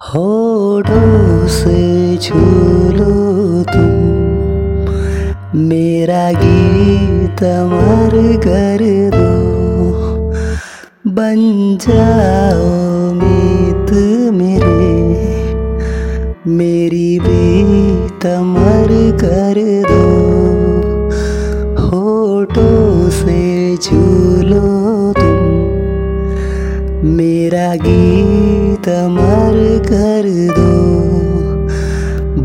होठों से छू लो तुम। मेरा गीत अमर कर दो। बन जाओ मीत मेरे। मेरी भी अमर कर दो। होठों से छू लो तुम मेरा गीत अमर कर दो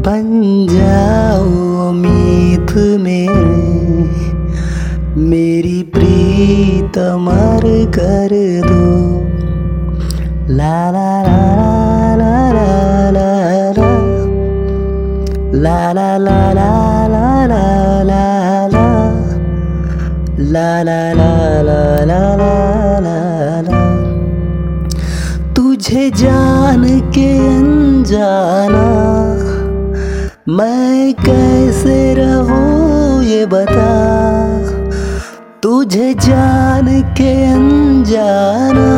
बन जाओ मीत मेरे मेरी प्रीत अमर कर दो ला ला ला ला ला ला ला ला ला ला ला ला ला ला ला ला ला ला ला जान के अनजाना। मैं कैसे रहूँ ये बता? तुझे जान के अनजाना।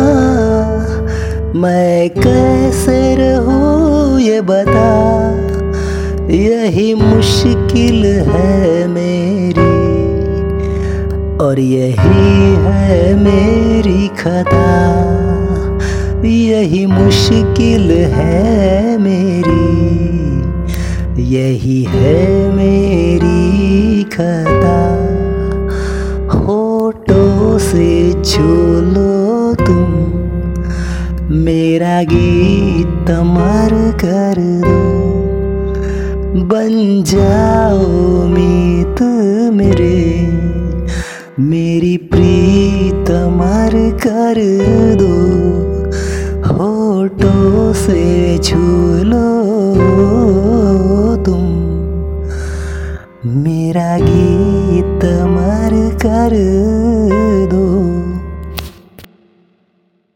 मैं कैसे रहूँ ये बता? यही मुश्किल है मेरी, और यही है मेरी खता। यही मुश्किल है मेरी। यही है मेरी खता। होठों से छू लो तुम। मेरा गीत मर कर दो। बन जाओ मीत मेरे। मेरी प्रीत मर कर दो। होठों से छू लो तुम। मेरा गीत मर कर